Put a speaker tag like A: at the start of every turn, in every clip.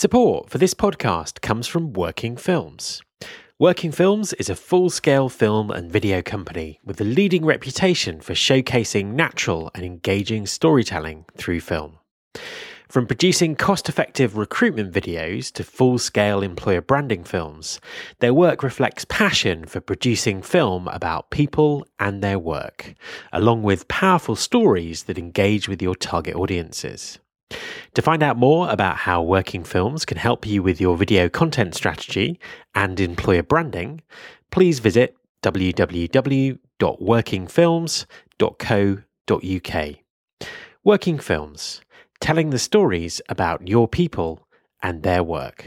A: Support for this podcast comes from Working Films. Working Films is a full scale film and video company with a leading reputation for showcasing natural and engaging storytelling through film. From producing cost effective recruitment videos to full scale employer branding films, their work reflects passion for producing film about people and their work, along with powerful stories that engage with your target audiences. To find out more about how Working Films can help you with your video content strategy and employer branding, please visit www.workingfilms.co.uk. Working Films telling the stories about your people and their work.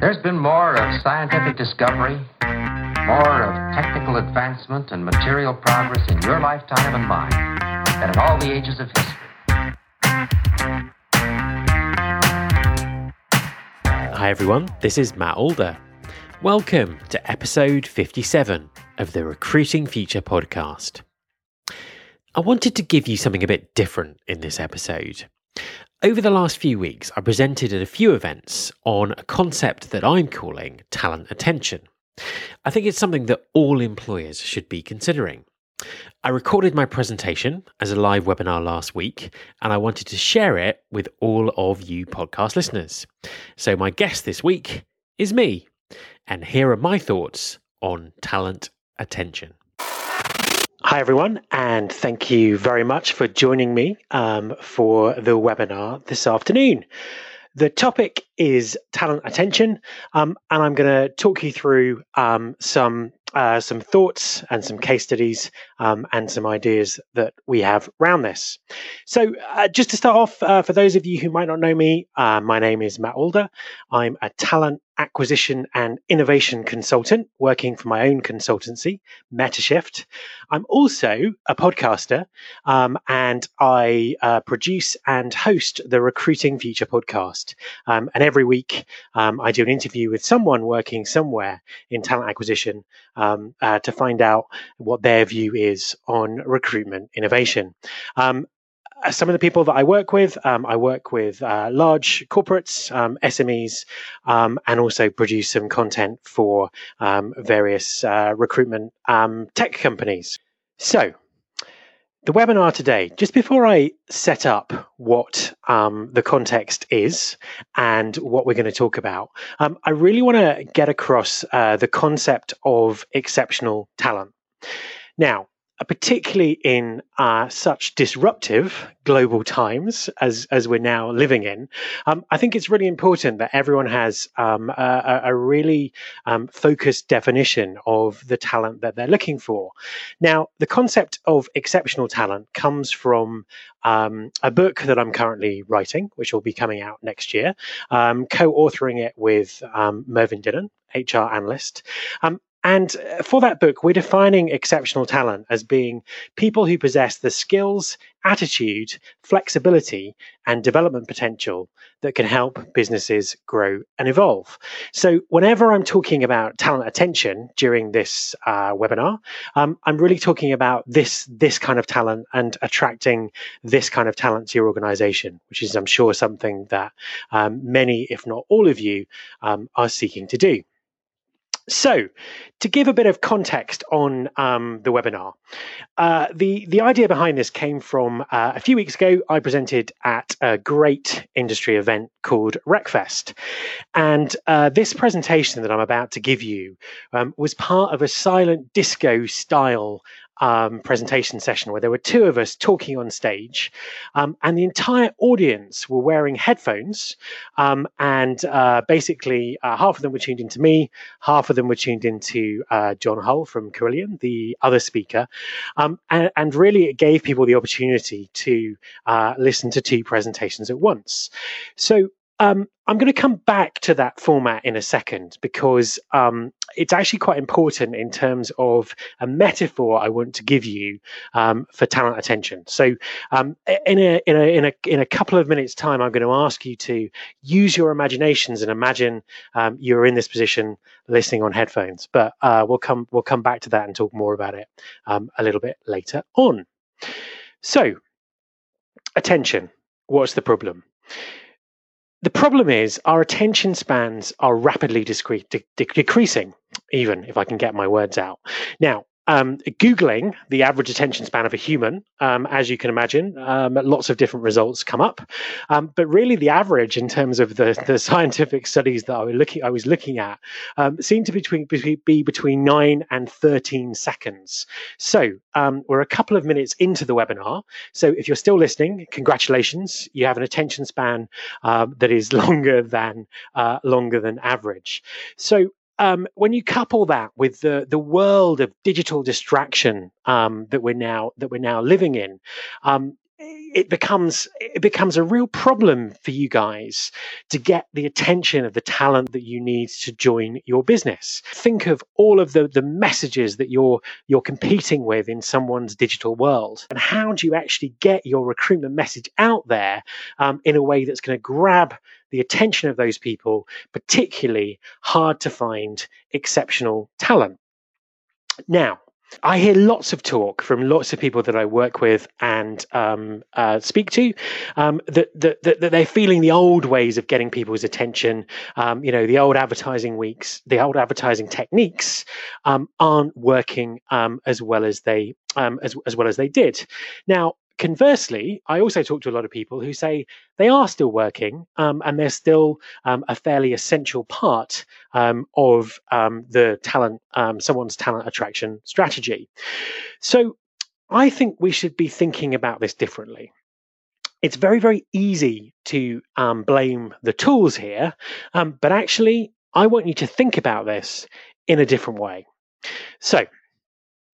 B: There's been more of scientific discovery, more of technical advancement and material progress in your lifetime and mine in all the ages of history.
A: Hi, everyone. This is Matt Alder. Welcome to episode 57 of the Recruiting Future podcast. I wanted to give you something a bit different in this episode. Over the last few weeks, I presented at a few events on a concept that I'm calling talent attention. I think it's something that all employers should be considering. I recorded my presentation as a live webinar last week, and I wanted to share it with all of you podcast listeners. So, my guest this week is me, and here are my thoughts on talent attention. Hi, everyone, and thank you very much for joining me um, for the webinar this afternoon. The topic is talent attention, um, and I'm going to talk you through um, some uh, some thoughts and some case studies um, and some ideas that we have around this. So, uh, just to start off, uh, for those of you who might not know me, uh, my name is Matt Alder. I'm a talent acquisition and innovation consultant working for my own consultancy, MetaShift. I'm also a podcaster um, and I uh, produce and host the Recruiting Future podcast. Um, and every week um, I do an interview with someone working somewhere in talent acquisition um, uh, to find out what their view is on recruitment innovation. Um, uh, some of the people that I work with, um, I work with uh, large corporates, um, SMEs, um, and also produce some content for um, various uh, recruitment um, tech companies. So, the webinar today, just before I set up what um, the context is and what we're going to talk about, I really want to get across uh, the concept of exceptional talent. Now, particularly in uh, such disruptive global times as as we're now living in, um, I think it's really important that everyone has um, a, a, really um, focused definition of the talent that they're looking for. Now, the concept of exceptional talent comes from um, a book that I'm currently writing, which will be coming out next year, um, co-authoring it with um, Mervyn Dinnen, HR analyst. Um, and uh, for that book, we're defining exceptional talent as being people who possess the skills, attitude, flexibility, and development potential that can help businesses grow and evolve. So, whenever I'm talking about talent attention during this uh, webinar, um, I'm really talking about this this kind of talent and attracting this kind of talent to your organization, which is, I'm sure, something that um, many, if not all of you, um, are seeking to do. So, to give a bit of context on um, the webinar, uh, the the idea behind this came from uh, a few weeks ago. I presented at a great industry event called RecFest, and uh, this presentation that I'm about to give you um, was part of a silent disco style um, presentation session where there were two of us talking on stage, um, and the entire audience were wearing headphones. Um, and uh, basically, uh, half of them were tuned into me, half of them were tuned into uh, John Hull from Carillion, the other speaker. Um, and, and, really, it gave people the opportunity to uh, listen to two presentations at once. So um, I'm going to come back to that format in a second because um, it's actually quite important in terms of a metaphor I want to give you um, for talent attention. So, um, in a in a in a in a couple of minutes' time, I'm going to ask you to use your imaginations and imagine um, you're in this position listening on headphones. But uh, we'll come we'll come back to that and talk more about it um, a little bit later on. So, attention what's the problem? The problem is our attention spans are rapidly discre- de- de- decreasing, even if I can get my words out. Now, um, Googling the average attention span of a human, um, as you can imagine, um, lots of different results come up. Um, but really, the average in terms of the, the scientific studies that I was looking, I was looking at um, seemed to be between, be between 9 and 13 seconds. So um, we're a couple of minutes into the webinar. So if you're still listening, congratulations. You have an attention span uh, that is longer than, uh, longer than average. So um, when you couple that with the the world of digital distraction um, that we're now that we're now living in, um, it becomes it becomes a real problem for you guys to get the attention of the talent that you need to join your business. Think of all of the the messages that you're you're competing with in someone's digital world, and how do you actually get your recruitment message out there um, in a way that's going to grab the attention of those people, particularly hard to find exceptional talent. Now, I hear lots of talk from lots of people that I work with and um, uh, speak to um, that, that, that, they're feeling the old ways of getting people's attention. Um, you know, the old advertising weeks, the old advertising techniques um, aren't working um, as well as they um, as, as well as they did. Now, conversely, I also talk to a lot of people who say they are still working um, and they're still um, a fairly essential part um, of um, the talent, um, someone's talent attraction strategy. So I think we should be thinking about this differently. It's very, very easy to um, blame the tools here, but actually, I want you to think about this in a different way. So,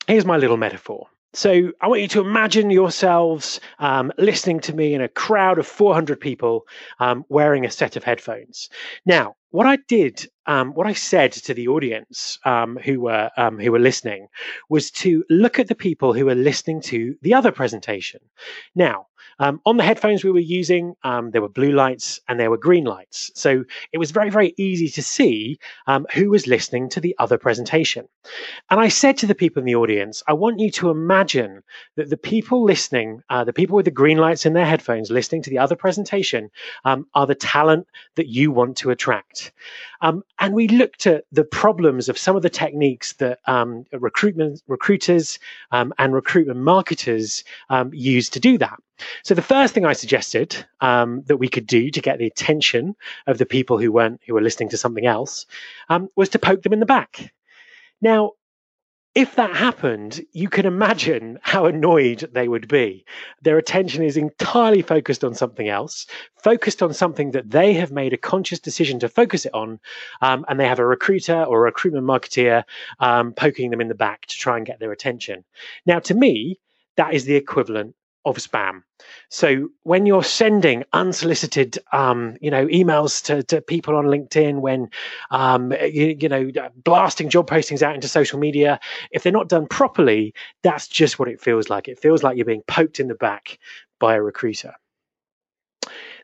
A: here's my little metaphor. So I want you to imagine yourselves um, listening to me in a crowd of 400 people um, wearing a set of headphones. Now, what I did, um, what I said to the audience um, who were um, who were listening, was to look at the people who were listening to the other presentation. Now, um, on the headphones we were using, um, there were blue lights and there were green lights. So it was very, very easy to see um, who was listening to the other presentation. And I said to the people in the audience, I want you to imagine that the people listening, uh, the people with the green lights in their headphones listening to the other presentation, um, are the talent that you want to attract. Um, and we looked at the problems of some of the techniques that um, recruitment recruiters and recruitment marketers use to do that. So the first thing I suggested um, that we could do to get the attention of the people who weren't who were listening to something else um, was to poke them in the back. Now, if that happened, you can imagine how annoyed they would be. Their attention is entirely focused on something else, focused on something that they have made a conscious decision to focus it on, um, and they have a recruiter or a recruitment marketeer um, poking them in the back to try and get their attention. Now, to me, that is the equivalent of spam. So when you're sending unsolicited, um, you know, emails to, to people on LinkedIn, when um, you, you, know, blasting job postings out into social media, if they're not done properly, that's just what it feels like. It feels like you're being poked in the back by a recruiter.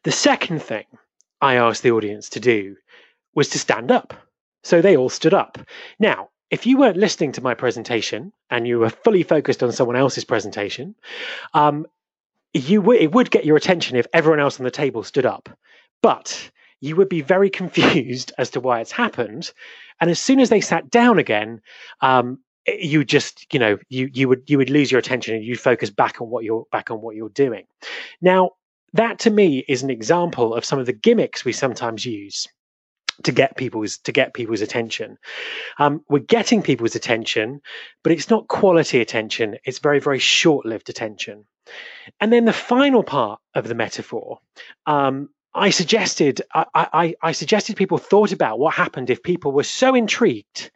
A: The second thing I asked the audience to do was to stand up. So they all stood up. Now, if you weren't listening to my presentation and you were fully focused on someone else's presentation, um, you w- it would get your attention if everyone else on the table stood up. But you would be very confused as to why it's happened. And as soon as they sat down again, um, you just you know you you would you would lose your attention and you'd focus back on what you're back on what you're doing. Now that to me is an example of some of the gimmicks we sometimes use to get people's to get people's attention. Um, we're getting people's attention, but it's not quality attention. It's very very short lived attention. And then the final part of the metaphor. Um, I suggested I, I, I suggested people thought about what happened if people were so intrigued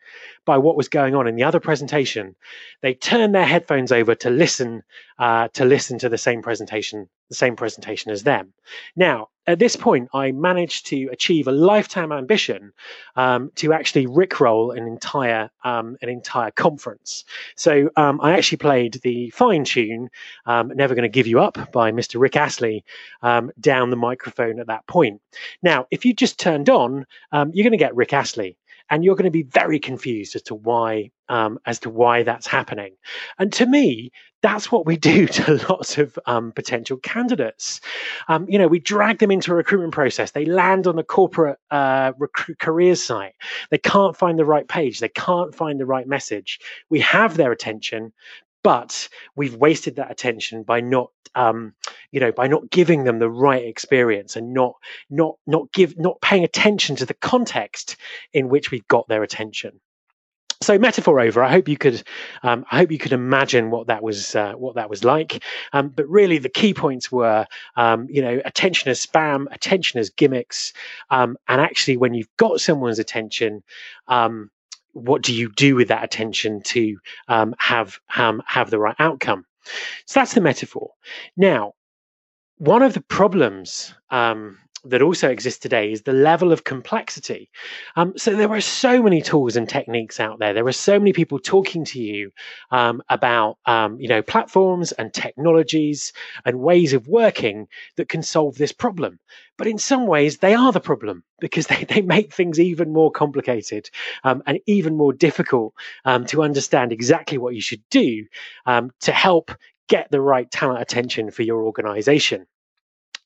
A: by what was going on in the other presentation, they turned their headphones over to listen uh, to listen to the same presentation, the same presentation as them. Now, at this point, I managed to achieve a lifetime ambition um, to actually rickroll an entire um, an entire conference. So um, I actually played the fine tune um, "Never Going to Give You Up" by Mr. Rick Astley um, down the microphone at that point. Now, if you just turned on, um, you're going to get Rick Astley. And you're going to be very confused as to why um, as to why that's happening. And to me, that's what we do to lots of um, potential candidates. Um, you know, we drag them into a recruitment process. They land on the corporate uh, careers site. They can't find the right page. They can't find the right message. We have their attention, but we've wasted that attention by not um, you know by not giving them the right experience and not not not give not paying attention to the context in which we've got their attention. So metaphor over. I hope you could um, i hope you could imagine what that was uh, what that was like. Um, but really the key points were um, you know attention as spam attention as gimmicks um, and actually when you've got someone's attention um, what do you do with that attention to um, have have the right outcome? So that's the metaphor. Now one of the problems um, that also exists today is the level of complexity. Um, so there are so many tools and techniques out there. There are so many people talking to you um, about um, you know platforms and technologies and ways of working that can solve this problem. But in some ways, they are the problem because they, they make things even more complicated um, and even more difficult um, to understand exactly what you should do um, to help get the right talent attention for your organization.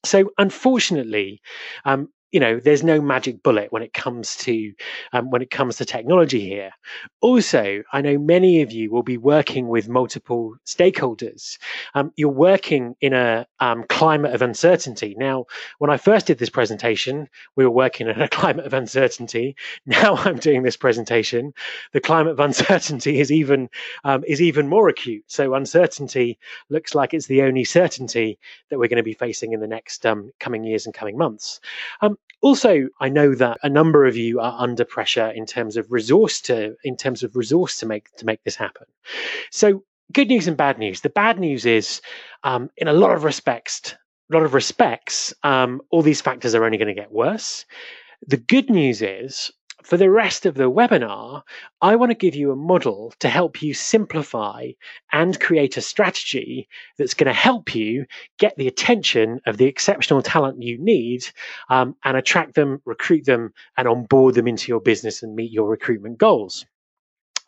A: So, unfortunately, um, you know there's no magic bullet when it comes to um, when it comes to technology here. Also i know many of you will be working with multiple stakeholders. Um, you're working in a um, climate of uncertainty. Now when i first did this presentation we were working in a climate of uncertainty. Now i'm doing this presentation the climate of uncertainty is even um, is even more acute. So uncertainty looks like it's the only certainty that we're going to be facing in the next um, coming years and coming months. Um, also, I know that a number of you are under pressure in terms of resource to in terms of resource to make to make this happen. So, good news and bad news. The bad news is, um, in a lot of respects, a lot of respects, um, all these factors are only going to get worse. The good news is for the rest of the webinar, I want to give you a model to help you simplify and create a strategy that's going to help you get the attention of the exceptional talent you need um, and attract them, recruit them, and onboard them into your business and meet your recruitment goals.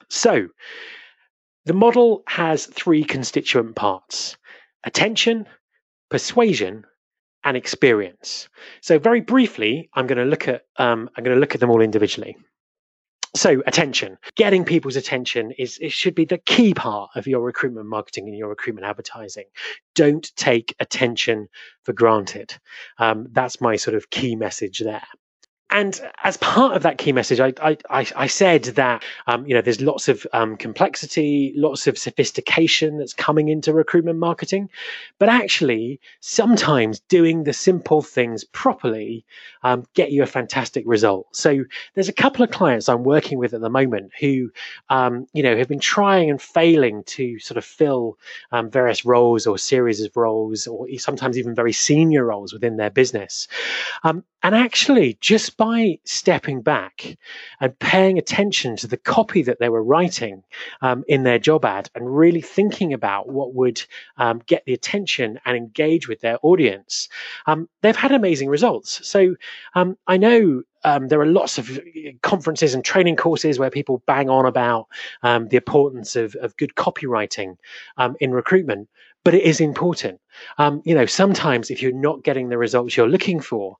A: So, the model has three constituent parts attention, persuasion, and experience. So very briefly, I'm going to look at um, I'm going to look at them all individually. So attention, getting people's attention is it should be the key part of your recruitment marketing and your recruitment advertising. Don't take attention for granted. Um, that's my sort of key message there and as part of that key message, I I, I said that um, you know there's lots of um, complexity, lots of sophistication that's coming into recruitment marketing, but actually sometimes doing the simple things properly um, get you a fantastic result. So there's a couple of clients I'm working with at the moment who um, you know have been trying and failing to sort of fill um, various roles or series of roles, or sometimes even very senior roles within their business, um, and actually just by stepping back and paying attention to the copy that they were writing um, in their job ad and really thinking about what would um, get the attention and engage with their audience, um, they've had amazing results. So um, I know um, there are lots of uh, conferences and training courses where people bang on about um, the importance of, of good copywriting um, in recruitment, but it is important. Um, you know, sometimes if you're not getting the results you're looking for,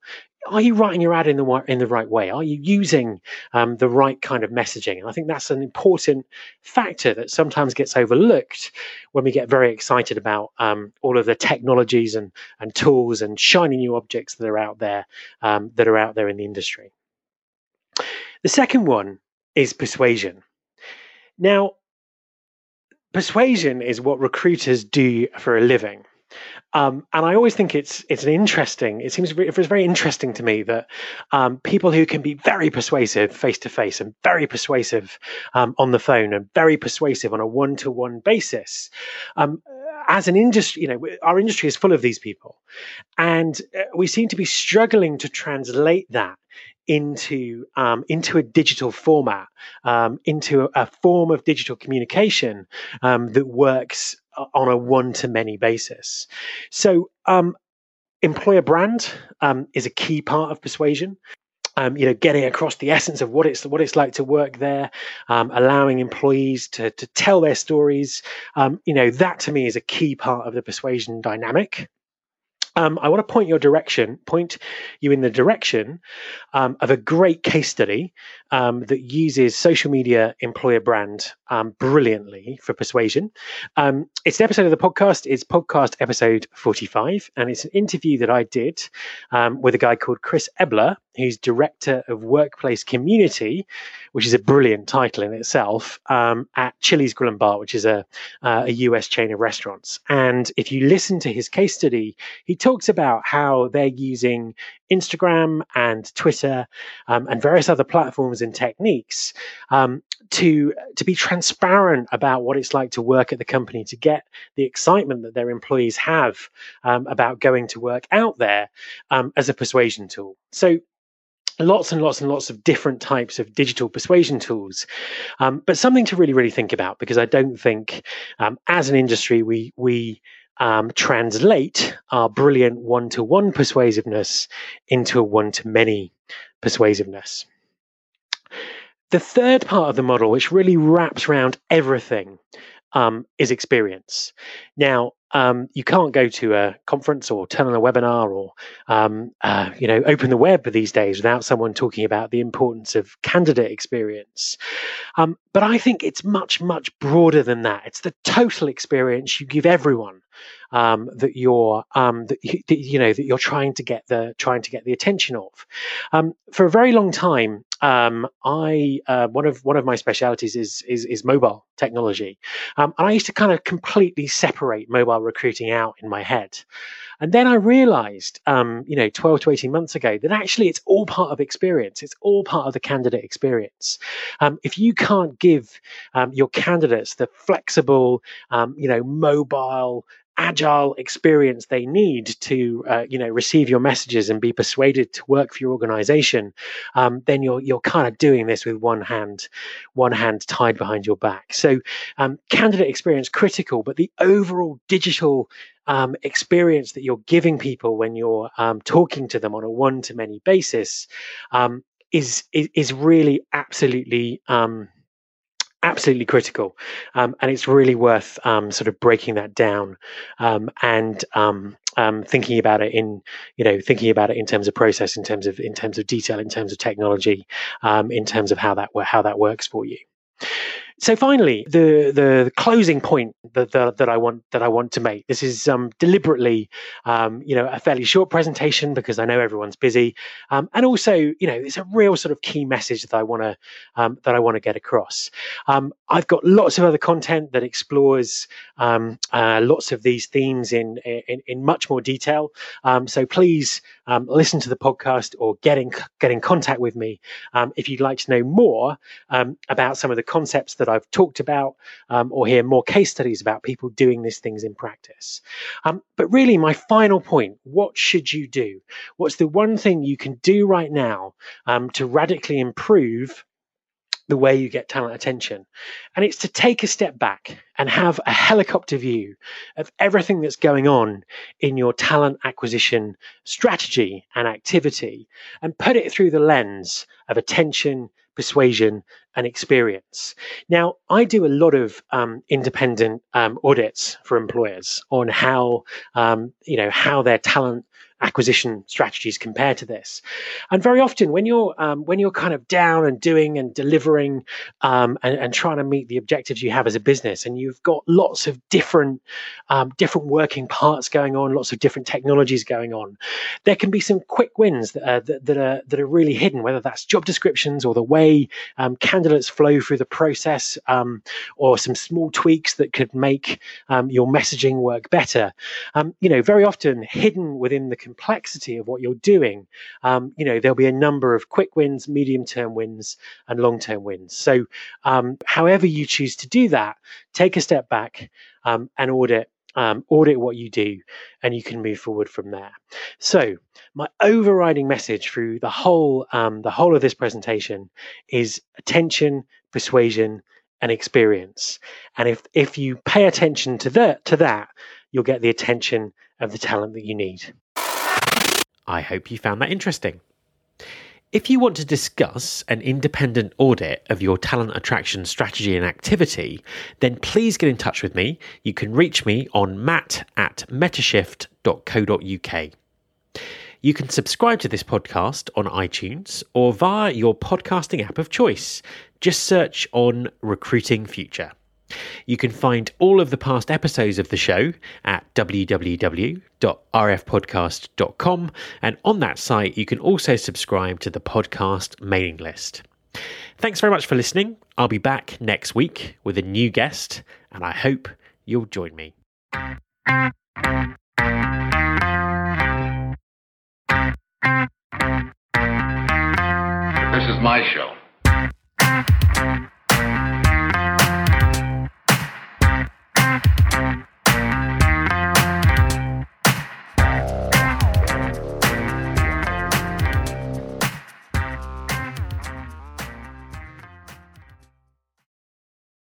A: are you writing your ad in the in the right way? Are you using um, the right kind of messaging? And I think that's an important factor that sometimes gets overlooked when we get very excited about um, all of the technologies and and tools and shiny new objects that are out there um, that are out there in the industry. The second one is persuasion. Now, persuasion is what recruiters do for a living. Um, and I always think it's it's an interesting. It seems it's very interesting to me that um, people who can be very persuasive face to face and very persuasive um, on the phone and very persuasive on a one to one basis. As an industry, you know, our industry is full of these people, and uh, we seem to be struggling to translate that into um, into a digital format, um, into a, form of digital communication um, that works on a one to many basis. So, um, employer brand um, is a key part of persuasion. Um, you know, getting across the essence of what it's what it's like to work there, um, allowing employees to to tell their stories. Um, you know, that to me is a key part of the persuasion dynamic. Um, I want to point your direction, point you in the direction um, of a great case study um, that uses social media employer brand brilliantly for persuasion. It's an episode of the podcast. It's podcast episode 45, and it's an interview that I did with a guy called Chris Ebler, who's director of workplace community, which is a brilliant title in itself, um, at Chili's Grill and Bar, which is a, uh, a US chain of restaurants. And if you listen to his case study, he talks about how they're using Instagram and Twitter um, and various other platforms and techniques um, to to be transparent about what it's like to work at the company, to get the excitement that their employees have um, about going to work out there um, as a persuasion tool. So lots and lots and lots of different types of digital persuasion tools. Um, but something to really really think about because i don't think um, as an industry we we um, translate our brilliant one-to-one persuasiveness into a one-to-many persuasiveness. The third part of the model which really wraps around everything um, is experience. Now um, you can't go to a conference or turn on a webinar or um, uh, you know open the web these days without someone talking about the importance of candidate experience. Um, but i think it's much much broader than that. It's the total experience you give everyone um, that you're um, that you, that, you, know that you're trying to get the trying to get the attention of. Um, for a very long time, um, I uh, one of one of my specialities is is, is mobile technology, um, and I used to kind of completely separate mobile recruiting out in my head. And then I realized, um, you know, 12 to 18 months ago, that actually it's all part of experience. It's all part of the candidate experience. Um, if you can't give um, your candidates the flexible, um, you know, mobile, agile experience they need to uh, you know receive your messages and be persuaded to work for your organization um, then you're you're kind of doing this with one hand one hand tied behind your back so um, candidate experience critical but the overall digital um, experience that you're giving people when you're um, talking to them on a one to many basis um, is, is, is really absolutely um, absolutely critical, um, and it's really worth um, sort of breaking that down and thinking about it in you know thinking about it in terms of process, in terms of in terms of detail, in terms of technology, in terms of how that how that works for you. So finally, the the closing point that, that, that I want that I want to make. This is um, deliberately, um, you know, a fairly short presentation because I know everyone's busy, um, and also, you know, it's a real sort of key message that I want to um, that I want to get across. Um, I've got lots of other content that explores um, uh, lots of these themes in in, in much more detail. so please listen to the podcast or get in get in contact with me if you'd like to know more about some of the concepts that I've talked about um, or hear more case studies about people doing these things in practice. Um, but really, my final point what should you do? What's the one thing you can do right now um, to radically improve? the way you get talent attention. And it's to take a step back and have a helicopter view of everything that's going on in your talent acquisition strategy and activity and put it through the lens of attention, persuasion, and experience. Now, I do a lot of um, independent um, audits for employers on how um, you know how their talent acquisition strategies compare to this. And very often, when you're um, when you're kind of down and doing and delivering um, and, and, trying to meet the objectives you have as a business, and you've got lots of different um, different working parts going on, lots of different technologies going on, there can be some quick wins that are, that, that are that are really hidden. Whether that's job descriptions or the way um, candidates flow through the process, um, or some small tweaks that could make um, your messaging work better. you know, very often hidden within the complexity of what you're doing, um, you know, there'll be a number of quick wins, medium term wins, and long term wins. So, um, however you choose to do that, take a step back um, and audit. Um, audit what you do, and you can move forward from there. So, my overriding message through the whole um, the whole of this presentation is attention, persuasion, and experience. And if if you pay attention to that to that, you'll get the attention of the talent that you need.
C: I hope you found that interesting.
A: If you want to discuss an independent audit of your talent attraction strategy and activity, then please get in touch with me. You can reach me on matt at metashift.co.uk. You can subscribe to this podcast on iTunes or via your podcasting app of choice. Just search on Recruiting Future. You can find all of the past episodes of the show at www.rfpodcast.com. And on that site, you can also subscribe to the podcast mailing list. Thanks very much for listening. I'll be back next week with a new guest, and I hope you'll join me.
C: This is my show.